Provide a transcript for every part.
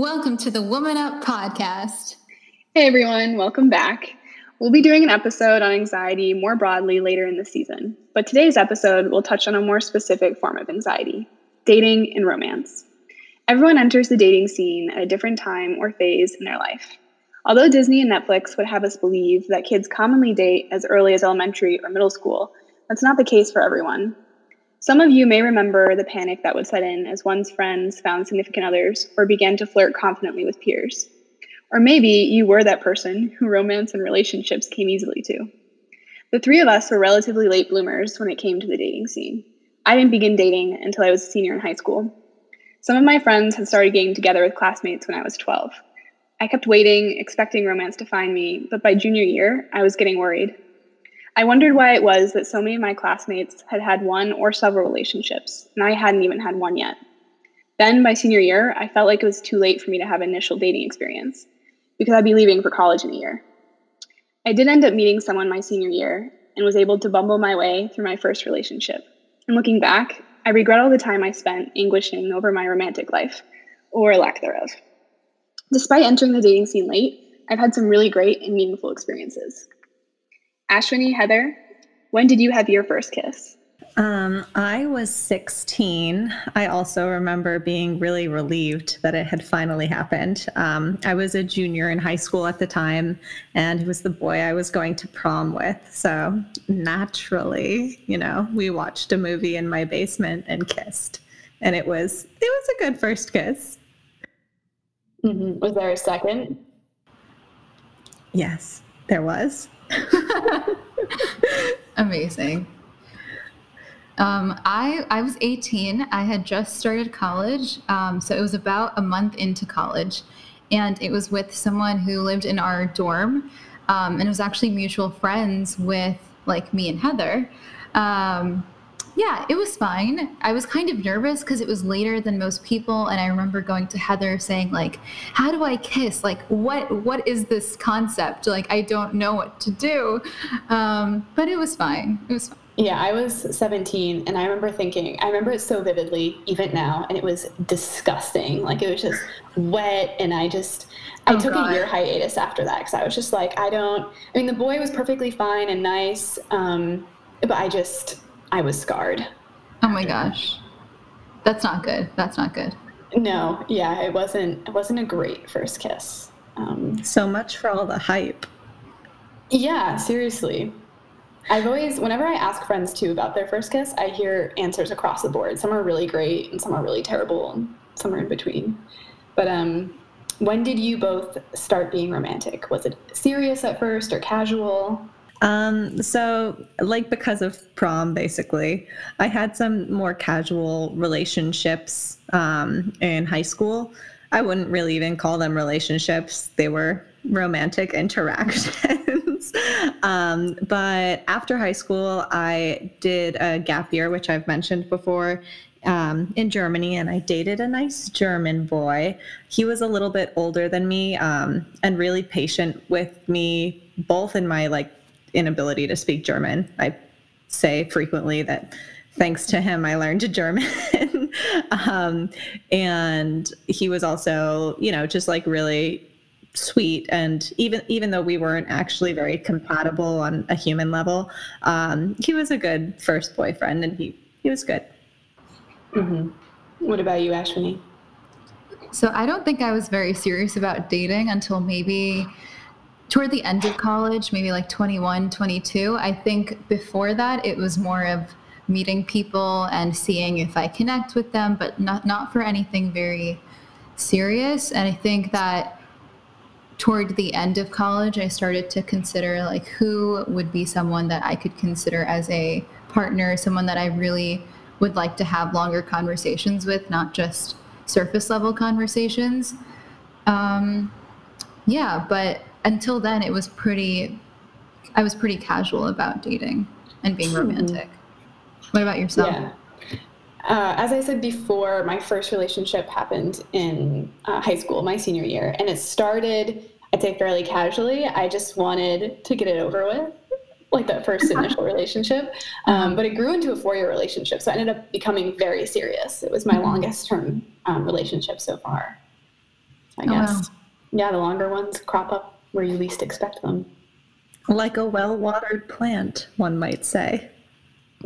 Welcome to the Woman Up podcast. Hey everyone, welcome back. We'll be doing an episode on anxiety more broadly later in the season, but today's episode will touch on a more specific form of anxiety dating and romance. Everyone enters the dating scene at a different time or phase in their life. Although Disney and Netflix would have us believe that kids commonly date as early as elementary or middle school, that's not the case for everyone. Some of you may remember the panic that would set in as one's friends found significant others or began to flirt confidently with peers. Or maybe you were that person who romance and relationships came easily to. The three of us were relatively late bloomers when it came to the dating scene. I didn't begin dating until I was a senior in high school. Some of my friends had started getting together with classmates when I was 12. I kept waiting, expecting romance to find me, but by junior year, I was getting worried. I wondered why it was that so many of my classmates had had one or several relationships, and I hadn't even had one yet. Then, by senior year, I felt like it was too late for me to have initial dating experience because I'd be leaving for college in a year. I did end up meeting someone my senior year and was able to bumble my way through my first relationship. And looking back, I regret all the time I spent anguishing over my romantic life, or lack thereof. Despite entering the dating scene late, I've had some really great and meaningful experiences. Ashwini, Heather, when did you have your first kiss? Um, I was 16. I also remember being really relieved that it had finally happened. Um, I was a junior in high school at the time, and it was the boy I was going to prom with. So naturally, you know, we watched a movie in my basement and kissed, and it was it was a good first kiss. Mm-hmm. Was there a second? Yes, there was. Amazing. Um, I I was 18. I had just started college, um, so it was about a month into college, and it was with someone who lived in our dorm, um, and it was actually mutual friends with like me and Heather. Yeah, it was fine. I was kind of nervous because it was later than most people, and I remember going to Heather saying like, "How do I kiss? Like, what what is this concept? Like, I don't know what to do." Um, but it was fine. It was fine. Yeah, I was 17 and I remember thinking, I remember it so vividly, even now, and it was disgusting. Like it was just wet, and I just, I oh, took God. a year hiatus after that because I was just like, I don't, I mean, the boy was perfectly fine and nice, um, but I just, I was scarred. Oh my gosh. That's not good. That's not good. No, yeah, it wasn't, it wasn't a great first kiss. Um, so much for all the hype. Yeah, seriously. I've always, whenever I ask friends too about their first kiss, I hear answers across the board. Some are really great, and some are really terrible, and some are in between. But um, when did you both start being romantic? Was it serious at first or casual? Um, so like because of prom, basically, I had some more casual relationships um, in high school. I wouldn't really even call them relationships. They were romantic interactions. um, but after high school, I did a gap year, which I've mentioned before, um, in Germany, and I dated a nice German boy. He was a little bit older than me um, and really patient with me, both in my like inability to speak German. I say frequently that thanks to him, I learned German. um, and he was also, you know, just like really sweet and even even though we weren't actually very compatible on a human level um, he was a good first boyfriend and he he was good mm-hmm. what about you ashwini so i don't think i was very serious about dating until maybe toward the end of college maybe like 21 22 i think before that it was more of meeting people and seeing if i connect with them but not not for anything very serious and i think that toward the end of college, I started to consider like who would be someone that I could consider as a partner, someone that I really would like to have longer conversations with, not just surface level conversations. Um, yeah, but until then, it was pretty, I was pretty casual about dating and being hmm. romantic. Mm-hmm. What about yourself? Yeah. Uh, as I said before, my first relationship happened in uh, high school, my senior year, and it started, I'd say, fairly casually. I just wanted to get it over with, like that first initial relationship. Um, but it grew into a four year relationship, so I ended up becoming very serious. It was my mm-hmm. longest term um, relationship so far. I oh, guess. Wow. Yeah, the longer ones crop up where you least expect them. Like a well watered plant, one might say.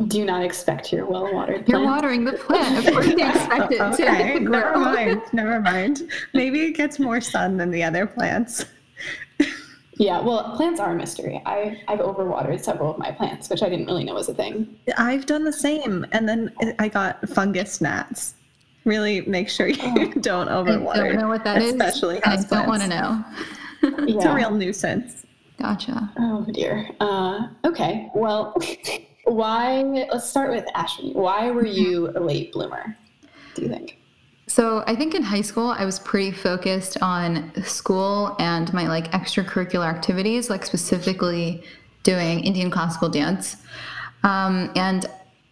Do not expect your well watered plant. You're watering the plant. Of course you expect it okay, to. Never mind. Never mind. Maybe it gets more sun than the other plants. Yeah, well, plants are a mystery. I, I've overwatered several of my plants, which I didn't really know was a thing. I've done the same. And then I got fungus gnats. Really make sure you oh. don't overwater. I don't know what that especially is. I don't want to know. it's yeah. a real nuisance. Gotcha. Oh, dear. Uh, okay, well... Why? Let's start with Ashley. Why were you a late bloomer? Do you think? So I think in high school I was pretty focused on school and my like extracurricular activities, like specifically doing Indian classical dance. Um, and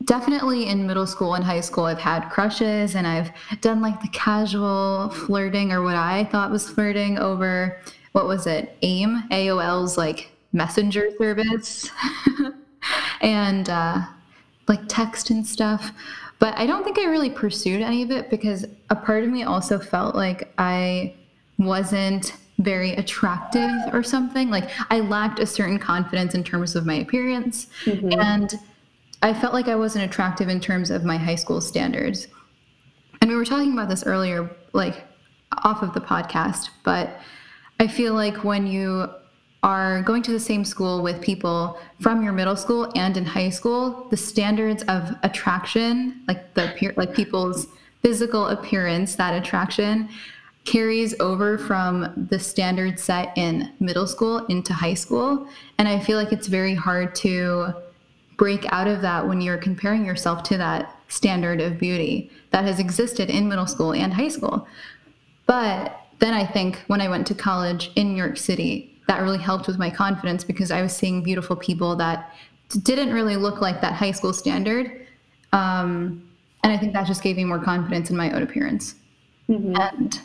definitely in middle school and high school I've had crushes and I've done like the casual flirting or what I thought was flirting over what was it? AIM, AOL's like messenger service. and uh, like text and stuff. But I don't think I really pursued any of it because a part of me also felt like I wasn't very attractive or something. Like I lacked a certain confidence in terms of my appearance. Mm-hmm. And I felt like I wasn't attractive in terms of my high school standards. And we were talking about this earlier, like off of the podcast, but I feel like when you are going to the same school with people from your middle school and in high school, the standards of attraction, like the like people's physical appearance, that attraction carries over from the standard set in middle school into high school. And I feel like it's very hard to break out of that when you're comparing yourself to that standard of beauty that has existed in middle school and high school. But then I think when I went to college in New York City, that really helped with my confidence because I was seeing beautiful people that didn't really look like that high school standard. Um, and I think that just gave me more confidence in my own appearance mm-hmm. and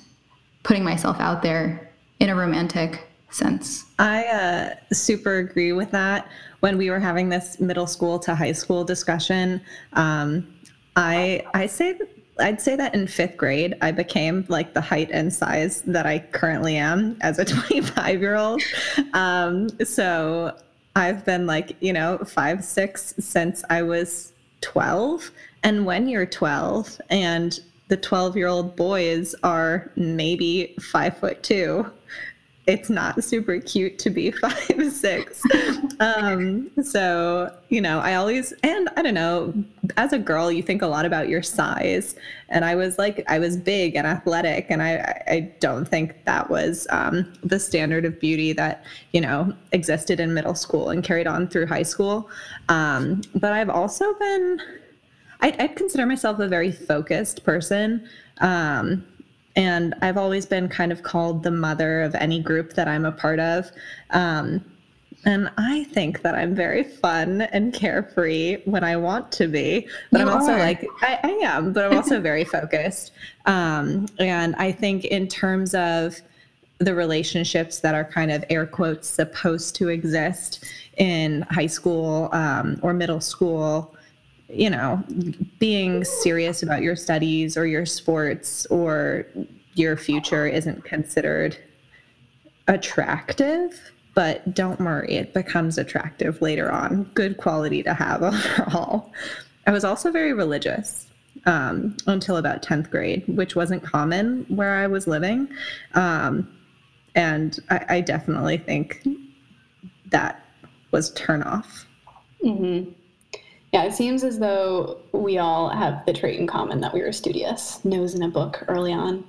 putting myself out there in a romantic sense. I uh, super agree with that. When we were having this middle school to high school discussion, um, I I say I'd say that in fifth grade, I became like the height and size that I currently am as a 25 year old. Um, so I've been like, you know, five, six since I was 12. And when you're 12 and the 12 year old boys are maybe five foot two, it's not super cute to be five six. um, so you know, I always and I don't know. As a girl, you think a lot about your size, and I was like, I was big and athletic, and I I don't think that was um, the standard of beauty that you know existed in middle school and carried on through high school. Um, but I've also been. I, I consider myself a very focused person. Um, and I've always been kind of called the mother of any group that I'm a part of. Um, and I think that I'm very fun and carefree when I want to be. But you I'm also are. like, I, I, am, but I'm also very focused. Um, and I think, in terms of the relationships that are kind of air quotes supposed to exist in high school um, or middle school, you know, being serious about your studies or your sports or your future isn't considered attractive, but don't worry, it becomes attractive later on. Good quality to have overall. I was also very religious um, until about 10th grade, which wasn't common where I was living. Um, and I, I, definitely think that was turn off. Mm-hmm. Yeah, it seems as though we all have the trait in common that we were studious, nose in a book early on.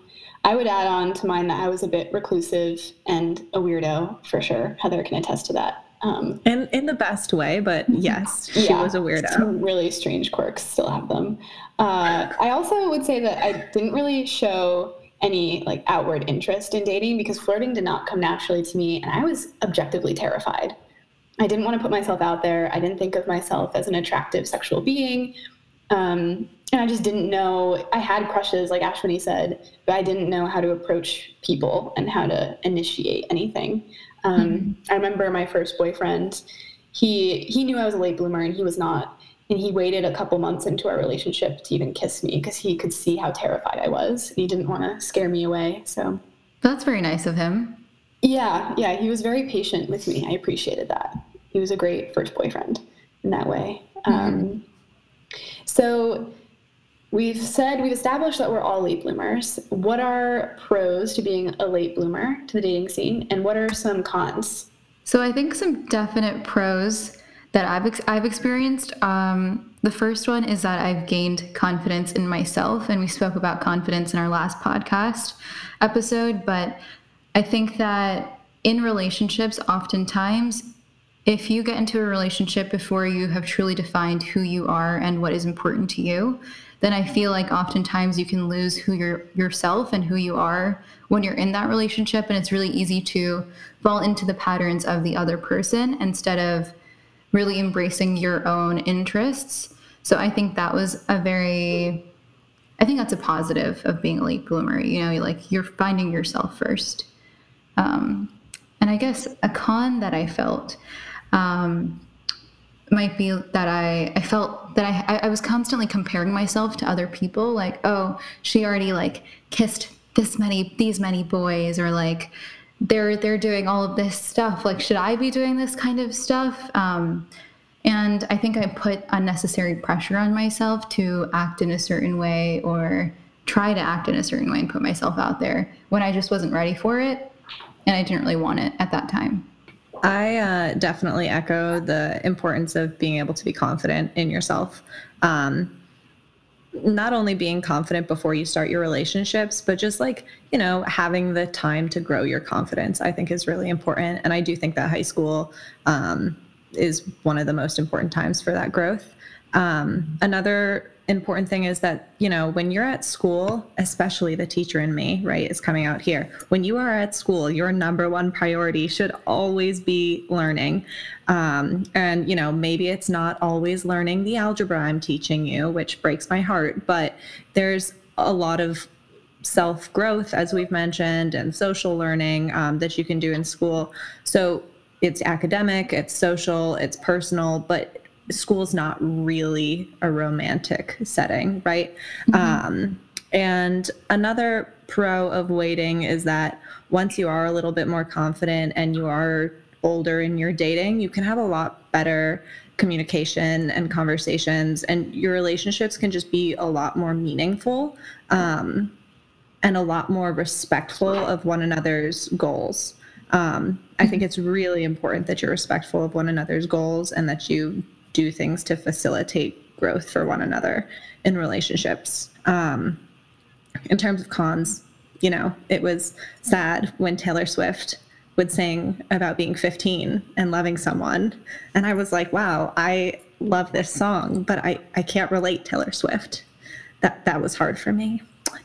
I would add on to mine that I was a bit reclusive and a weirdo for sure. Heather can attest to that. Um, in in the best way, but yes, she yeah, was a weirdo. Some really strange quirks, still have them. Uh, I also would say that I didn't really show any like outward interest in dating because flirting did not come naturally to me, and I was objectively terrified. I didn't want to put myself out there. I didn't think of myself as an attractive sexual being. Um, and I just didn't know. I had crushes, like Ashwini said, but I didn't know how to approach people and how to initiate anything. Um, mm-hmm. I remember my first boyfriend. He he knew I was a late bloomer, and he was not. And he waited a couple months into our relationship to even kiss me because he could see how terrified I was. He didn't want to scare me away. So That's very nice of him. Yeah, yeah, he was very patient with me. I appreciated that. He was a great first boyfriend in that way. Mm-hmm. Um, so we've said we've established that we're all late bloomers. What are pros to being a late bloomer to the dating scene, and what are some cons? So I think some definite pros that I've ex- I've experienced. Um, the first one is that I've gained confidence in myself, and we spoke about confidence in our last podcast episode. But I think that in relationships, oftentimes, if you get into a relationship before you have truly defined who you are and what is important to you, then I feel like oftentimes you can lose who you're yourself and who you are when you're in that relationship, and it's really easy to fall into the patterns of the other person instead of really embracing your own interests. So I think that was a very I think that's a positive of being a late bloomer. You know, like you're finding yourself first. Um, and I guess a con that I felt um, might be that I, I felt that I, I was constantly comparing myself to other people. Like, oh, she already like kissed this many, these many boys, or like they're they're doing all of this stuff like should i be doing this kind of stuff um, and i think i put unnecessary pressure on myself to act in a certain way or try to act in a certain way and put myself out there when i just wasn't ready for it and i didn't really want it at that time i uh, definitely echo the importance of being able to be confident in yourself um, not only being confident before you start your relationships, but just like, you know, having the time to grow your confidence, I think is really important. And I do think that high school um, is one of the most important times for that growth. Um, another important thing is that, you know, when you're at school, especially the teacher in me, right, is coming out here. When you are at school, your number one priority should always be learning. Um, and, you know, maybe it's not always learning the algebra I'm teaching you, which breaks my heart, but there's a lot of self growth, as we've mentioned, and social learning um, that you can do in school. So it's academic, it's social, it's personal, but school's not really a romantic setting, right? Mm-hmm. Um, and another pro of waiting is that once you are a little bit more confident and you are older in your dating, you can have a lot better communication and conversations, and your relationships can just be a lot more meaningful um, and a lot more respectful of one another's goals. Um, I think it's really important that you're respectful of one another's goals and that you do things to facilitate growth for one another in relationships. Um, in terms of cons, you know, it was sad when Taylor Swift would sing about being 15 and loving someone. And I was like, wow, I love this song, but I, I can't relate Taylor Swift. That, that was hard for me.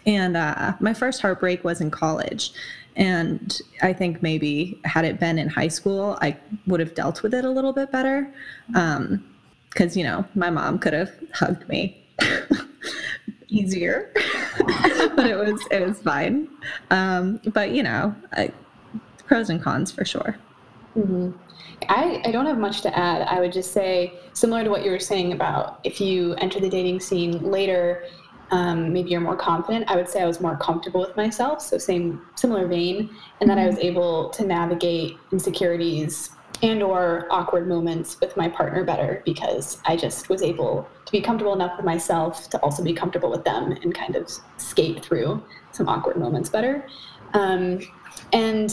And uh, my first heartbreak was in college. And I think maybe had it been in high school, I would have dealt with it a little bit better. Um, because you know my mom could have hugged me easier but it was it was fine. Um, but you know I, pros and cons for sure. Mm-hmm. I, I don't have much to add. I would just say similar to what you were saying about if you enter the dating scene later um, maybe you're more confident. I would say i was more comfortable with myself so same similar vein and that i was able to navigate insecurities and or awkward moments with my partner better because I just was able to be comfortable enough with myself to also be comfortable with them and kind of skate through some awkward moments better. Um, and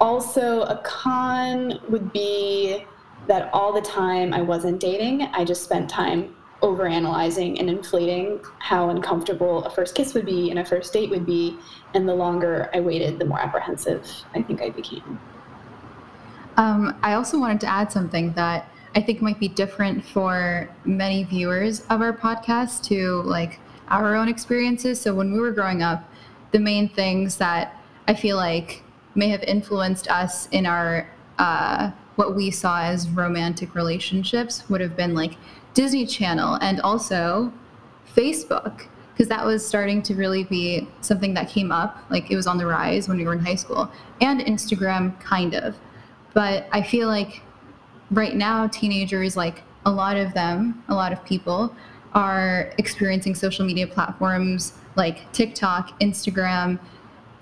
also a con would be that all the time I wasn't dating, I just spent time overanalyzing and inflating how uncomfortable a first kiss would be and a first date would be. And the longer I waited, the more apprehensive I think I became. Um, I also wanted to add something that I think might be different for many viewers of our podcast to like our own experiences. So when we were growing up, the main things that I feel like may have influenced us in our uh, what we saw as romantic relationships would have been like Disney Channel and also Facebook because that was starting to really be something that came up. Like it was on the rise when we were in high school. And Instagram kind of but I feel like right now, teenagers, like a lot of them, a lot of people, are experiencing social media platforms like TikTok, Instagram,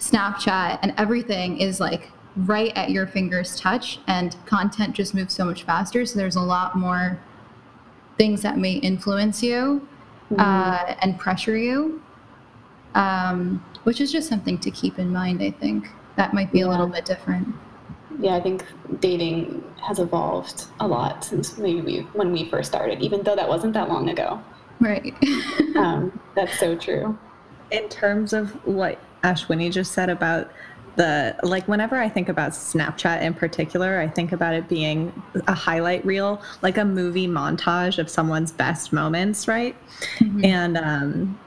Snapchat and everything is like right at your fingers touch and content just moves so much faster so there's a lot more things that may influence you mm-hmm. uh, and pressure you um, which is just something to keep in mind i think that might be yeah. a little bit different yeah i think dating has evolved a lot since maybe we, when we first started even though that wasn't that long ago right um, that's so true in terms of what ashwini just said about the like whenever I think about Snapchat in particular, I think about it being a highlight reel, like a movie montage of someone's best moments, right? Mm-hmm. And um,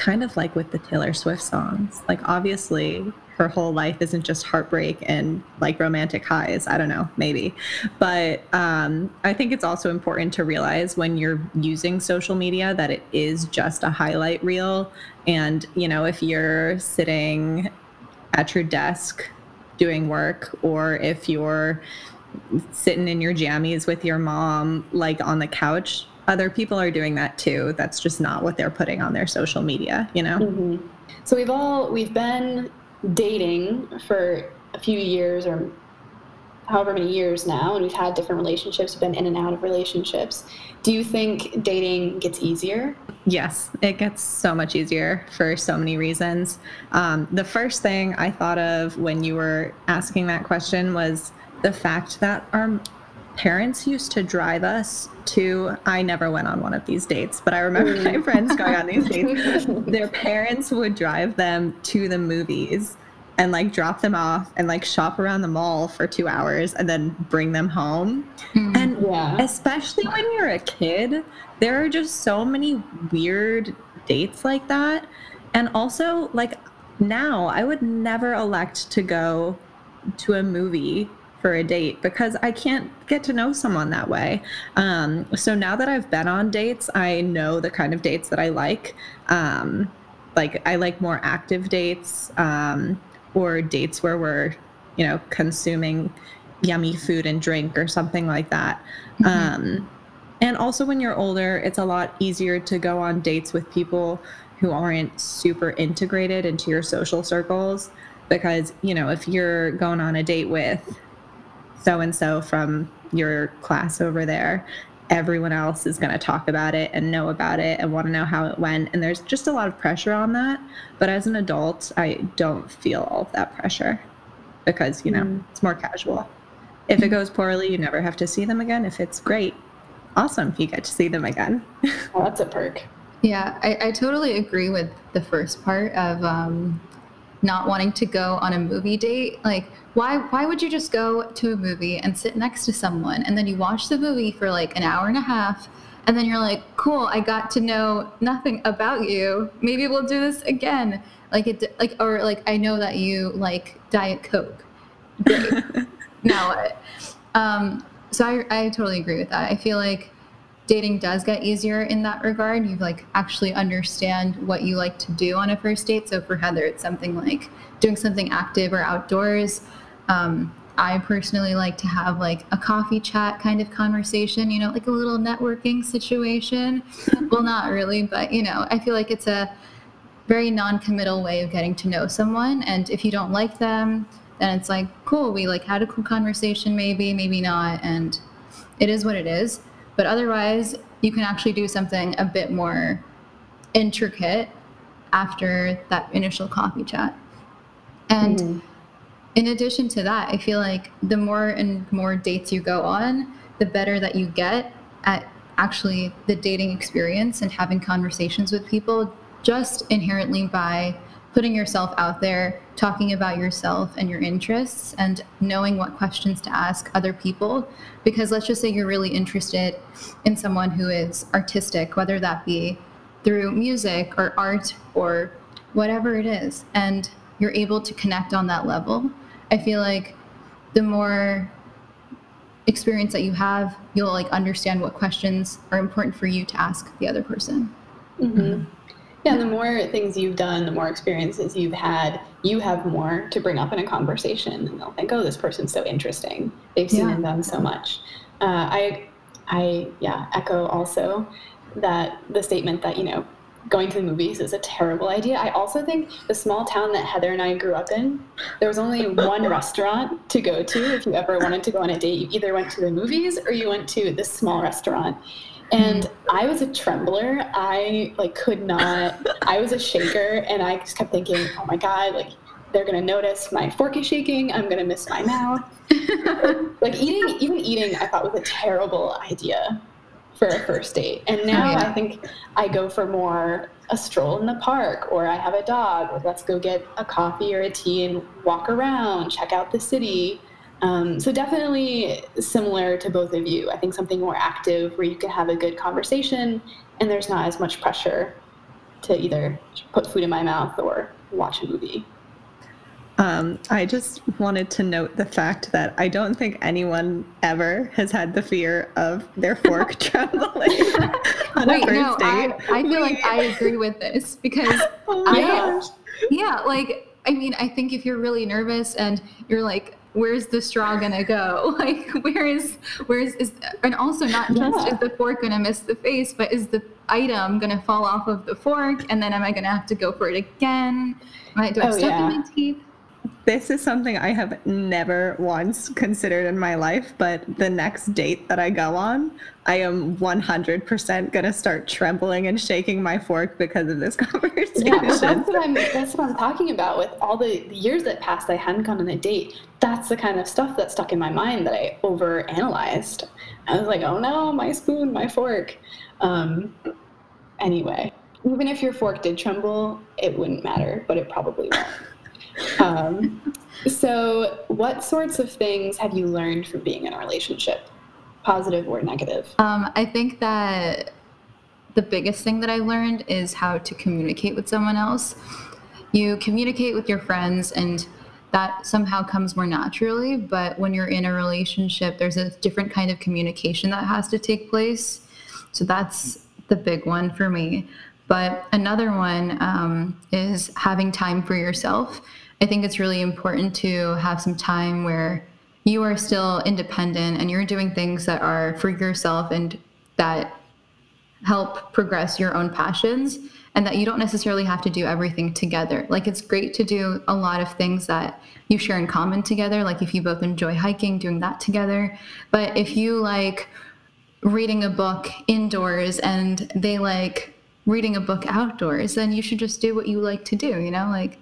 kind of like with the Taylor Swift songs, like obviously her whole life isn't just heartbreak and like romantic highs. I don't know, maybe. But um, I think it's also important to realize when you're using social media that it is just a highlight reel. And, you know, if you're sitting at your desk doing work or if you're sitting in your jammies with your mom like on the couch other people are doing that too that's just not what they're putting on their social media you know mm-hmm. so we've all we've been dating for a few years or however many years now and we've had different relationships we've been in and out of relationships do you think dating gets easier Yes, it gets so much easier for so many reasons. Um, the first thing I thought of when you were asking that question was the fact that our parents used to drive us to I never went on one of these dates, but I remember mm. my friends going on these dates. Their parents would drive them to the movies and like drop them off and like shop around the mall for two hours and then bring them home. Mm, and yeah. especially when you're a kid, there are just so many weird dates like that. And also, like now, I would never elect to go to a movie for a date because I can't get to know someone that way. Um, so now that I've been on dates, I know the kind of dates that I like. Um, like I like more active dates. Um, or dates where we're, you know, consuming yummy food and drink or something like that. Mm-hmm. Um, and also, when you're older, it's a lot easier to go on dates with people who aren't super integrated into your social circles. Because, you know, if you're going on a date with so and so from your class over there, everyone else is going to talk about it and know about it and want to know how it went. And there's just a lot of pressure on that. But as an adult, I don't feel all of that pressure because, you know, mm. it's more casual. If it goes poorly, you never have to see them again. If it's great, awesome. If you get to see them again. well, that's a perk. Yeah, I, I totally agree with the first part of um, not wanting to go on a movie date. Like, why why would you just go to a movie and sit next to someone and then you watch the movie for like an hour and a half and then you're like, cool, I got to know nothing about you. Maybe we'll do this again. Like it like or like I know that you like Diet Coke. Now what? Um, so I, I totally agree with that. I feel like dating does get easier in that regard. You like actually understand what you like to do on a first date. So for Heather, it's something like doing something active or outdoors. Um, I personally like to have like a coffee chat kind of conversation, you know, like a little networking situation. well, not really, but you know, I feel like it's a very non-committal way of getting to know someone. And if you don't like them, then it's like, cool, we like had a cool conversation, maybe, maybe not, and it is what it is. But otherwise, you can actually do something a bit more intricate after that initial coffee chat. And mm. in addition to that, I feel like the more and more dates you go on, the better that you get at actually the dating experience and having conversations with people just inherently by putting yourself out there, talking about yourself and your interests, and knowing what questions to ask other people. Because let's just say you're really interested in someone who is artistic, whether that be through music or art or whatever it is, and you're able to connect on that level. I feel like the more experience that you have, you'll like understand what questions are important for you to ask the other person. Mm-hmm. Yeah, the more things you've done, the more experiences you've had, you have more to bring up in a conversation, and they'll think, "Oh, this person's so interesting. They've seen yeah. and done so much." Uh, I, I, yeah, echo also that the statement that you know going to the movies is a terrible idea. I also think the small town that Heather and I grew up in, there was only one restaurant to go to if you ever wanted to go on a date. You either went to the movies or you went to this small restaurant. And mm-hmm. I was a trembler. I like could not. I was a shaker, and I just kept thinking, "Oh my god! Like they're gonna notice my fork is shaking. I'm gonna miss my mouth." like eating, even eating, I thought was a terrible idea for a first date. And now oh, yeah. I think I go for more a stroll in the park, or I have a dog, or let's go get a coffee or a tea and walk around, check out the city. Um, so definitely similar to both of you. I think something more active where you can have a good conversation and there's not as much pressure to either put food in my mouth or watch a movie. Um, I just wanted to note the fact that I don't think anyone ever has had the fear of their fork trembling on Wait, a first no, date. I, I feel Wait. like I agree with this because oh I, yeah, like I mean, I think if you're really nervous and you're like, where's the straw gonna go? Like, where is, where is, is and also not just yeah. is the fork gonna miss the face, but is the item gonna fall off of the fork, and then am I gonna have to go for it again? Am I do I have oh, stuff yeah. in my teeth? This is something I have never once considered in my life, but the next date that I go on, I am 100% going to start trembling and shaking my fork because of this conversation. Yeah, that's what I'm that's what I'm talking about with all the, years that passed I hadn't gone on a date. That's the kind of stuff that stuck in my mind that I over analyzed. I was like, "Oh no, my spoon, my fork." Um, anyway, even if your fork did tremble, it wouldn't matter, but it probably won't. Um, so, what sorts of things have you learned from being in a relationship, positive or negative? Um, I think that the biggest thing that I learned is how to communicate with someone else. You communicate with your friends, and that somehow comes more naturally. But when you're in a relationship, there's a different kind of communication that has to take place. So, that's the big one for me. But another one um, is having time for yourself. I think it's really important to have some time where you are still independent and you're doing things that are for yourself and that help progress your own passions and that you don't necessarily have to do everything together. Like it's great to do a lot of things that you share in common together. Like if you both enjoy hiking, doing that together. But if you like reading a book indoors and they like reading a book outdoors, then you should just do what you like to do, you know? Like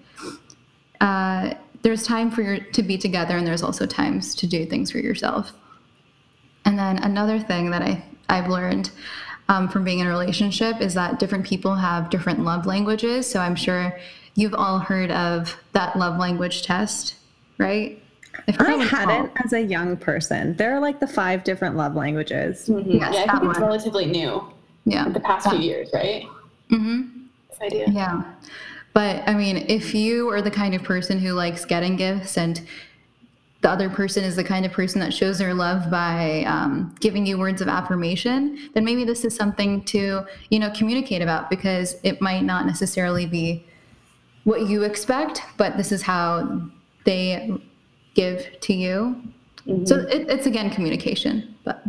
uh, there's time for your to be together and there's also times to do things for yourself and then another thing that i i've learned um, from being in a relationship is that different people have different love languages so i'm sure you've all heard of that love language test right if I had it as a young person. There are like the five different love languages. Mm-hmm. Yes, yeah, I think it's relatively new. Yeah, the past few years, right? Mm-hmm. This idea. Yeah. But I mean, if you are the kind of person who likes getting gifts and the other person is the kind of person that shows their love by um, giving you words of affirmation, then maybe this is something to you know communicate about because it might not necessarily be what you expect, but this is how they give to you. Mm-hmm. So it, it's again communication, but.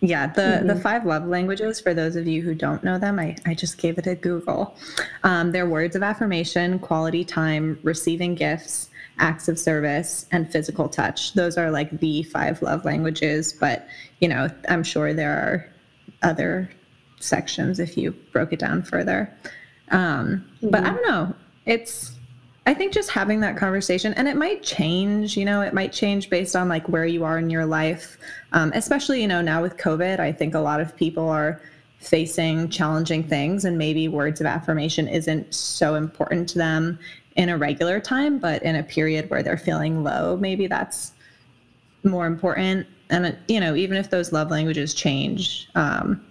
Yeah, the, mm-hmm. the five love languages, for those of you who don't know them, I, I just gave it a Google. Um, they're words of affirmation, quality time, receiving gifts, acts of service, and physical touch. Those are like the five love languages, but you know, I'm sure there are other sections if you broke it down further. Um, mm-hmm. But I don't know. It's I think just having that conversation, and it might change, you know, it might change based on like where you are in your life. Um, especially, you know, now with COVID, I think a lot of people are facing challenging things, and maybe words of affirmation isn't so important to them in a regular time, but in a period where they're feeling low, maybe that's more important. And, you know, even if those love languages change, um,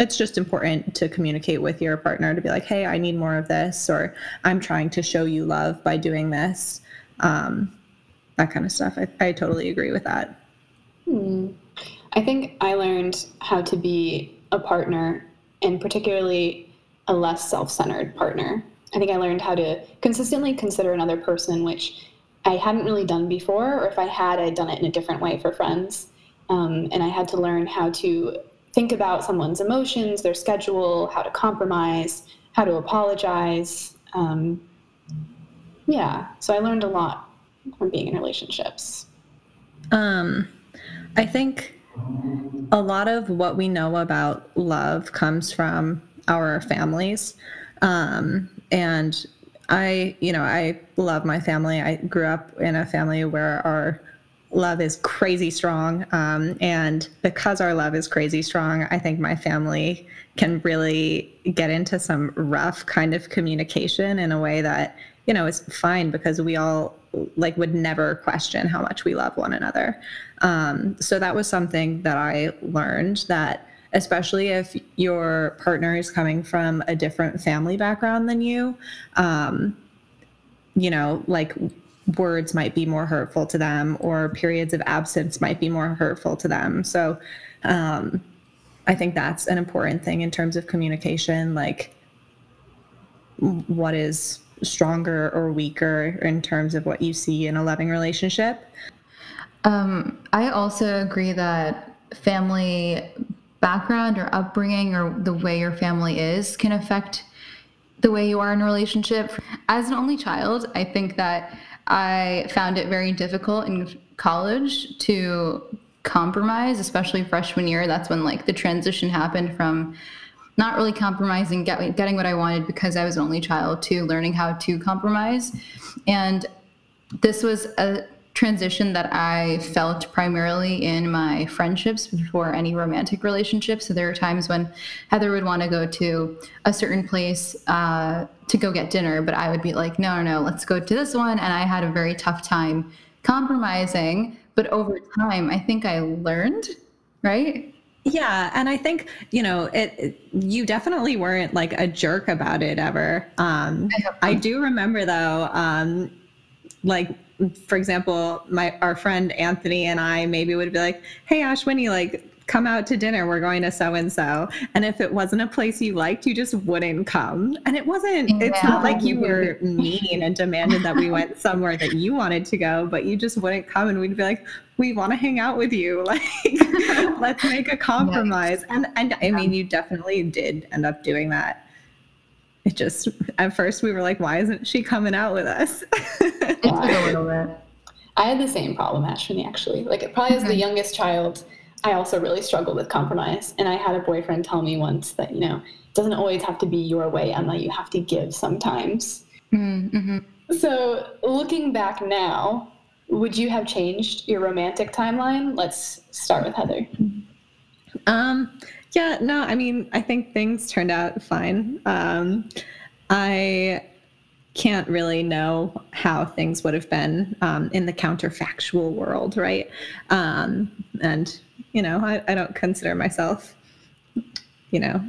it's just important to communicate with your partner to be like, hey, I need more of this, or I'm trying to show you love by doing this. Um, that kind of stuff. I, I totally agree with that. Hmm. I think I learned how to be a partner and particularly a less self centered partner. I think I learned how to consistently consider another person, which I hadn't really done before, or if I had, I'd done it in a different way for friends. Um, and I had to learn how to think about someone's emotions, their schedule, how to compromise, how to apologize. Um, yeah, so I learned a lot from being in relationships. Um, I think a lot of what we know about love comes from our families. Um, and I, you know, I love my family. I grew up in a family where our love is crazy strong. Um, and because our love is crazy strong, I think my family can really get into some rough kind of communication in a way that, you know, is fine because we all like would never question how much we love one another. Um, so that was something that I learned that especially if your partner is coming from a different family background than you, um, you know, like words might be more hurtful to them or periods of absence might be more hurtful to them. So um, I think that's an important thing in terms of communication. Like, what is stronger or weaker in terms of what you see in a loving relationship? Um, I also agree that family background or upbringing or the way your family is can affect the way you are in a relationship. As an only child, I think that I found it very difficult in college to compromise, especially freshman year. That's when like the transition happened from not really compromising, get, getting what I wanted because I was an only child, to learning how to compromise. And this was a transition that I felt primarily in my friendships before any romantic relationships. So there were times when Heather would want to go to a certain place uh, to go get dinner, but I would be like, no, no, no, let's go to this one. And I had a very tough time compromising. But over time, I think I learned, right? Yeah, and I think you know it, it, You definitely weren't like a jerk about it ever. Um, I, I do remember though, um, like for example, my our friend Anthony and I maybe would be like, "Hey, Ash, Ashwini, like come out to dinner. We're going to so and so." And if it wasn't a place you liked, you just wouldn't come. And it wasn't. Yeah. It's not like you were mean and demanded that we went somewhere that you wanted to go, but you just wouldn't come. And we'd be like, "We want to hang out with you. Like, let's make a compromise." And and I mean, you definitely did end up doing that it just at first we were like, why isn't she coming out with us? it a little bit. I had the same problem, Ashwini, actually. Like probably as the youngest child, I also really struggled with compromise. And I had a boyfriend tell me once that, you know, it doesn't always have to be your way, Emma. You have to give sometimes. Mm-hmm. So looking back now, would you have changed your romantic timeline? Let's start with Heather. Um, yeah, no, I mean, I think things turned out fine. Um, I can't really know how things would have been um, in the counterfactual world, right? Um, and, you know, I, I, don't consider myself, you know,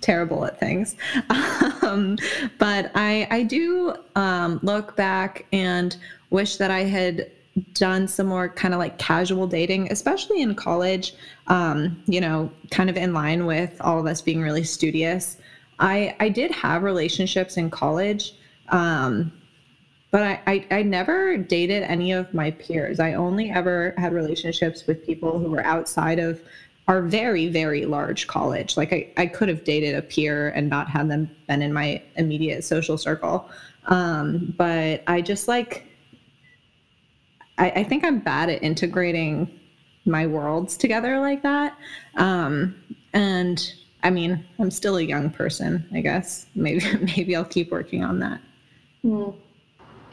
terrible at things. Um, but I, I do um, look back and wish that I had done some more kind of like casual dating, especially in college, um, you know, kind of in line with all of us being really studious. I, I did have relationships in college, um, but I, I, I never dated any of my peers. I only ever had relationships with people who were outside of our very, very large college. Like I, I could have dated a peer and not had them been in my immediate social circle. Um, but I just like I, I think I'm bad at integrating my worlds together like that. Um, and I mean, I'm still a young person, I guess. Maybe maybe I'll keep working on that. Mm.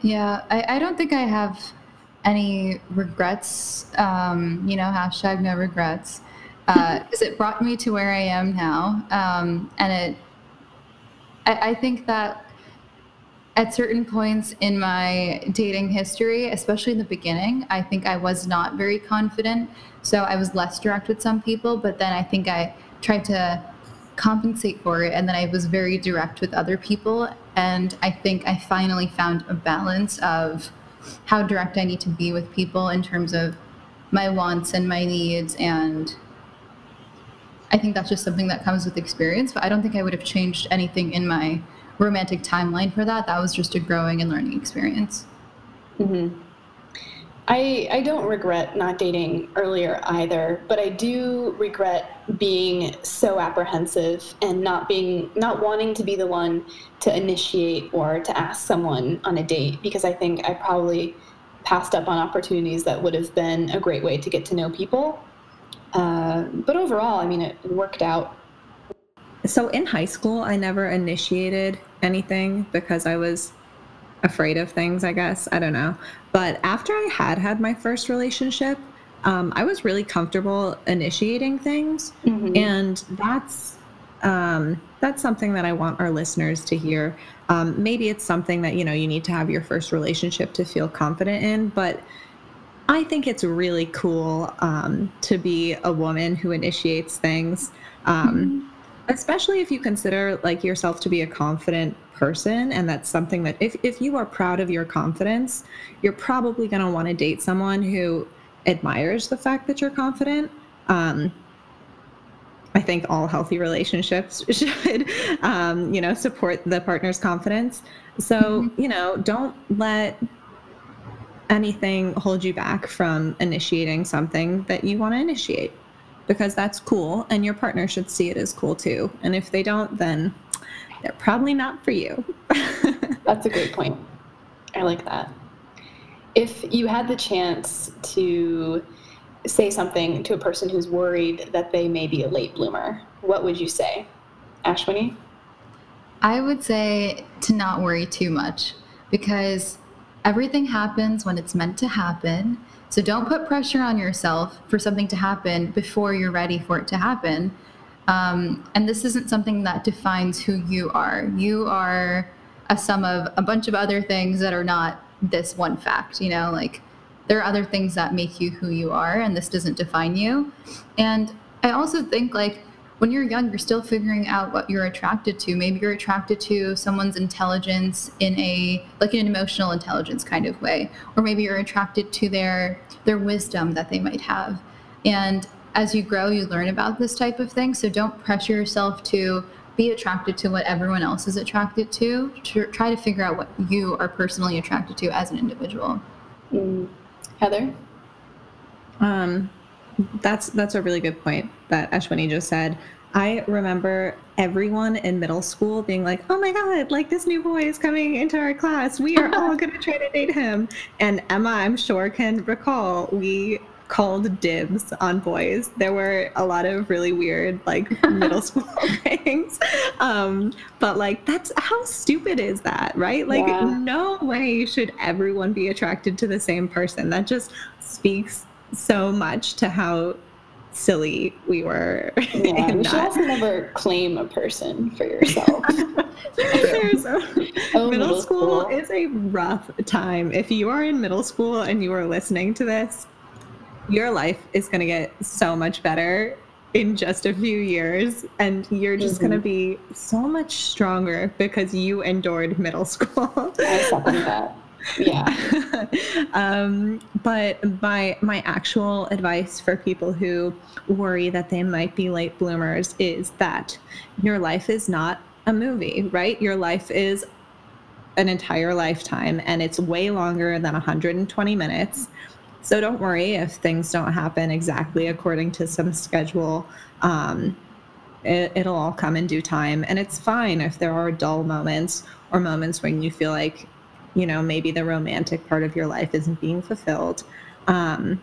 Yeah, I, I don't think I have any regrets. Um, you know, hashtag no regrets. Because uh, it brought me to where I am now. Um, and it, I, I think that at certain points in my dating history, especially in the beginning, I think I was not very confident. So I was less direct with some people, but then I think I tried to compensate for it. And then I was very direct with other people. And I think I finally found a balance of how direct I need to be with people in terms of my wants and my needs. And I think that's just something that comes with experience. But I don't think I would have changed anything in my romantic timeline for that. That was just a growing and learning experience. Mm-hmm. I, I don't regret not dating earlier either, but I do regret being so apprehensive and not being not wanting to be the one to initiate or to ask someone on a date because I think I probably passed up on opportunities that would have been a great way to get to know people. Uh, but overall, I mean, it worked out. So in high school, I never initiated anything because I was afraid of things, I guess. I don't know. But after I had had my first relationship, um, I was really comfortable initiating things. Mm-hmm. And that's um, that's something that I want our listeners to hear. Um, maybe it's something that you know you need to have your first relationship to feel confident in, but I think it's really cool um, to be a woman who initiates things, um, mm-hmm. Especially if you consider like yourself to be a confident person and that's something that if, if you are proud of your confidence you're probably going to want to date someone who admires the fact that you're confident. Um, i think all healthy relationships should um, you know support the partner's confidence. So mm-hmm. you know don't let anything hold you back from initiating something that you want to initiate because that's cool and your partner should see it as cool too and if they don't then they're probably not for you. That's a great point. I like that. If you had the chance to say something to a person who's worried that they may be a late bloomer, what would you say? Ashwini? I would say to not worry too much because everything happens when it's meant to happen. So don't put pressure on yourself for something to happen before you're ready for it to happen. Um, and this isn't something that defines who you are. You are a sum of a bunch of other things that are not this one fact, you know, like there are other things that make you who you are, and this doesn't define you. And I also think, like, when you're young, you're still figuring out what you're attracted to. Maybe you're attracted to someone's intelligence in a like an emotional intelligence kind of way, or maybe you're attracted to their their wisdom that they might have. And as you grow, you learn about this type of thing. So don't pressure yourself to be attracted to what everyone else is attracted to. Try to figure out what you are personally attracted to as an individual. Mm. Heather? Um, that's that's a really good point that Ashwini just said. I remember everyone in middle school being like, "Oh my god, like this new boy is coming into our class. We are all going to try to date him." And Emma, I'm sure can recall we called dibs on boys. There were a lot of really weird, like middle school things. Um, but like, that's how stupid is that, right? Like, yeah. no way should everyone be attracted to the same person. That just speaks so much to how silly we were. Yeah, you should also never claim a person for yourself. A, oh, middle, middle school, school is a rough time. If you are in middle school and you are listening to this, your life is going to get so much better in just a few years and you're just mm-hmm. going to be so much stronger because you endured middle school. I second that. Yeah. um, but my my actual advice for people who worry that they might be late bloomers is that your life is not a movie, right? Your life is an entire lifetime and it's way longer than 120 minutes. So don't worry if things don't happen exactly according to some schedule. Um, it, it'll all come in due time. And it's fine if there are dull moments or moments when you feel like, you know, maybe the romantic part of your life isn't being fulfilled. Um,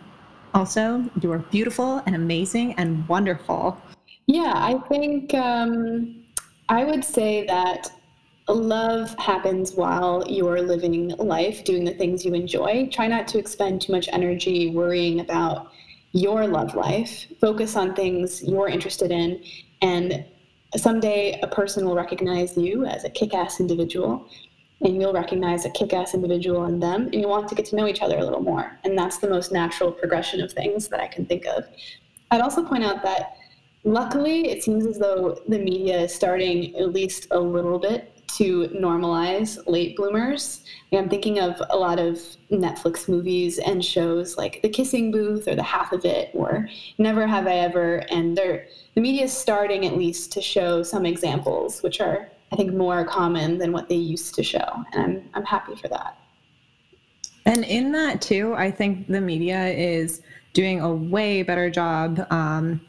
also, you are beautiful and amazing and wonderful. Yeah, I think um, I would say that love happens while you're living life, doing the things you enjoy. Try not to expend too much energy worrying about your love life. Focus on things you're interested in, and someday a person will recognize you as a kick ass individual, and you'll recognize a kick ass individual in them, and you want to get to know each other a little more. And that's the most natural progression of things that I can think of. I'd also point out that luckily, it seems as though the media is starting at least a little bit to normalize late bloomers. I'm thinking of a lot of Netflix movies and shows like The Kissing Booth or The Half of It or Never Have I Ever. And they're, the media is starting at least to show some examples, which are, I think, more common than what they used to show. And I'm, I'm happy for that. And in that too, I think the media is doing a way better job um,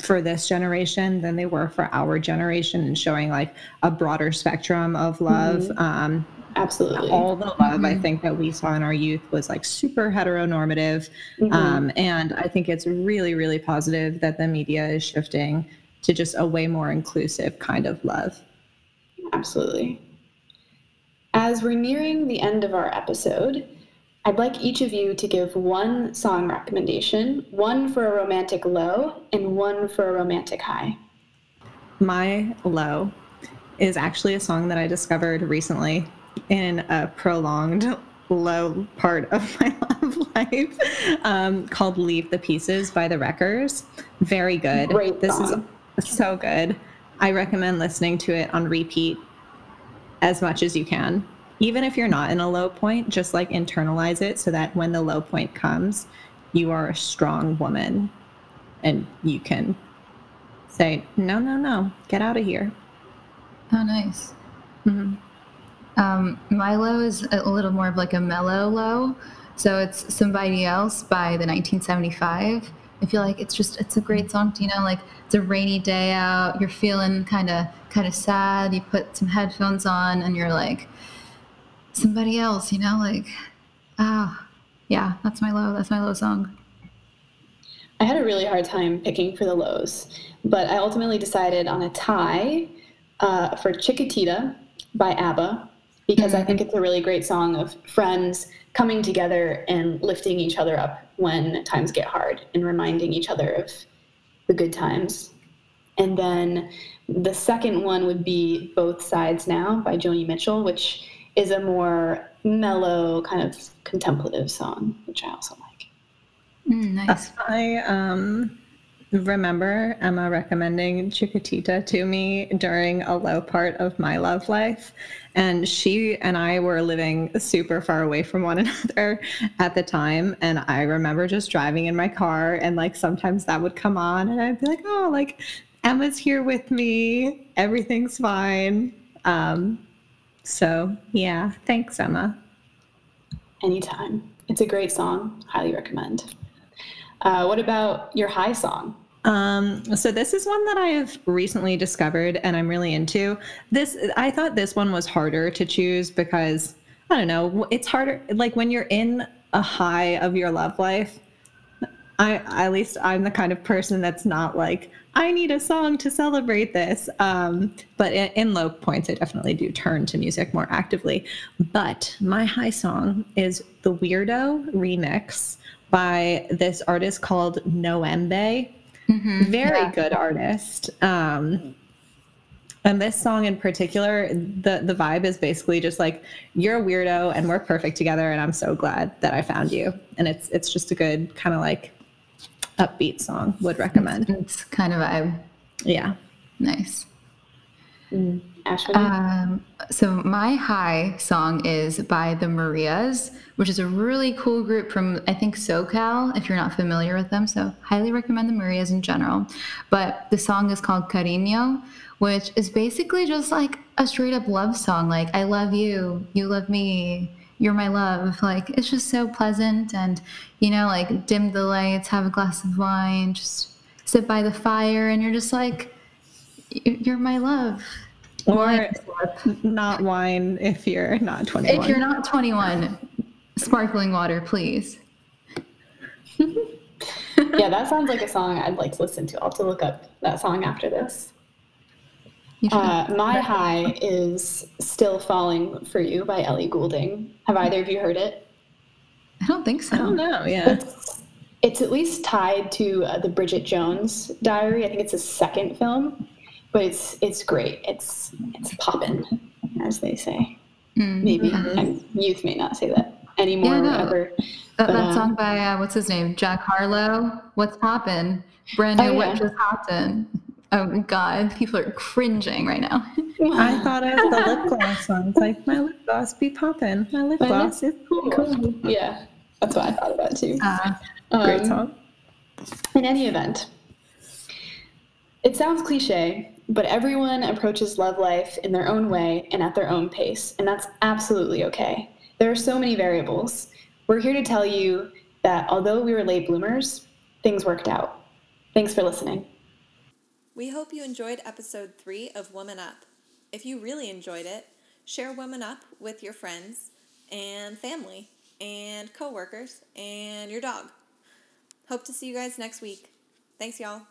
for this generation than they were for our generation and showing like a broader spectrum of love. Mm-hmm. Um, Absolutely. All the love mm-hmm. I think that we saw in our youth was like super heteronormative. Mm-hmm. Um, and I think it's really, really positive that the media is shifting to just a way more inclusive kind of love. Absolutely. As we're nearing the end of our episode, I'd like each of you to give one song recommendation, one for a romantic low and one for a romantic high. My low is actually a song that I discovered recently in a prolonged low part of my love life um, called Leave the Pieces by the Wreckers. Very good. Great this song. is so good. I recommend listening to it on repeat as much as you can. Even if you're not in a low point, just like internalize it so that when the low point comes, you are a strong woman and you can say, no, no, no, get out of here. Oh, nice. Mm-hmm. Um, Milo is a little more of like a mellow low. So it's Somebody Else by the 1975. I feel like it's just it's a great song. You know, like it's a rainy day out. You're feeling kind of kind of sad. You put some headphones on and you're like somebody else. You know, like ah, yeah. That's my low. That's my low song. I had a really hard time picking for the lows, but I ultimately decided on a tie uh, for Chiquitita by ABBA because I think it's a really great song of friends coming together and lifting each other up when times get hard and reminding each other of the good times. And then the second one would be Both Sides Now by Joni Mitchell, which is a more mellow, kind of contemplative song, which I also like. Mm, nice. I um remember Emma recommending Chiquitita to me during a low part of my love life. And she and I were living super far away from one another at the time. And I remember just driving in my car, and like sometimes that would come on, and I'd be like, oh, like Emma's here with me. Everything's fine. Um, so, yeah, thanks, Emma. Anytime. It's a great song. Highly recommend. Uh, what about your high song? Um, so this is one that I have recently discovered and I'm really into. This I thought this one was harder to choose because I don't know, it's harder like when you're in a high of your love life. I at least I'm the kind of person that's not like I need a song to celebrate this. Um, but in, in low points, I definitely do turn to music more actively. But my high song is the Weirdo remix by this artist called Noembe. Mm-hmm. Very yeah. good artist. Um, and this song in particular, the the vibe is basically just like you're a weirdo and we're perfect together, and I'm so glad that I found you. And it's it's just a good kind of like upbeat song. Would recommend. It's kind of vibe. Yeah. Nice. Mm. Ashley? Um, so my high song is by the Marias, which is a really cool group from I think SoCal. If you're not familiar with them, so highly recommend the Marias in general. But the song is called Cariño, which is basically just like a straight up love song. Like I love you, you love me, you're my love. Like it's just so pleasant, and you know, like dim the lights, have a glass of wine, just sit by the fire, and you're just like, you're my love or not wine if you're not 21. If you're not 21, sparkling water, please. yeah, that sounds like a song I'd like to listen to. I'll have to look up that song after this. Uh, my high is Still Falling for You by Ellie Goulding. Have either of you heard it? I don't think so. I don't know, yeah. It's, it's at least tied to uh, the Bridget Jones Diary. I think it's a second film but it's it's great. It's it's poppin', as they say. Mm, Maybe mm-hmm. youth may not say that anymore. Yeah, no. Ever. That, but, that uh, song by uh, what's his name, Jack Harlow. What's poppin'? Brand new. Oh, yeah. What just happened? Oh God, people are cringing right now. I thought of the lip gloss one. It's like my lip gloss be poppin'. My lip my gloss lip, is cool. cool. Yeah, that's what I thought about too. Uh, um, great song. In any event, it sounds cliche, but everyone approaches love life in their own way and at their own pace, and that's absolutely okay. There are so many variables. we're here to tell you that although we were late bloomers, things worked out. Thanks for listening. We hope you enjoyed episode three of Woman Up. If you really enjoyed it, share Woman Up with your friends and family and coworkers and your dog. Hope to see you guys next week. Thanks, y'all.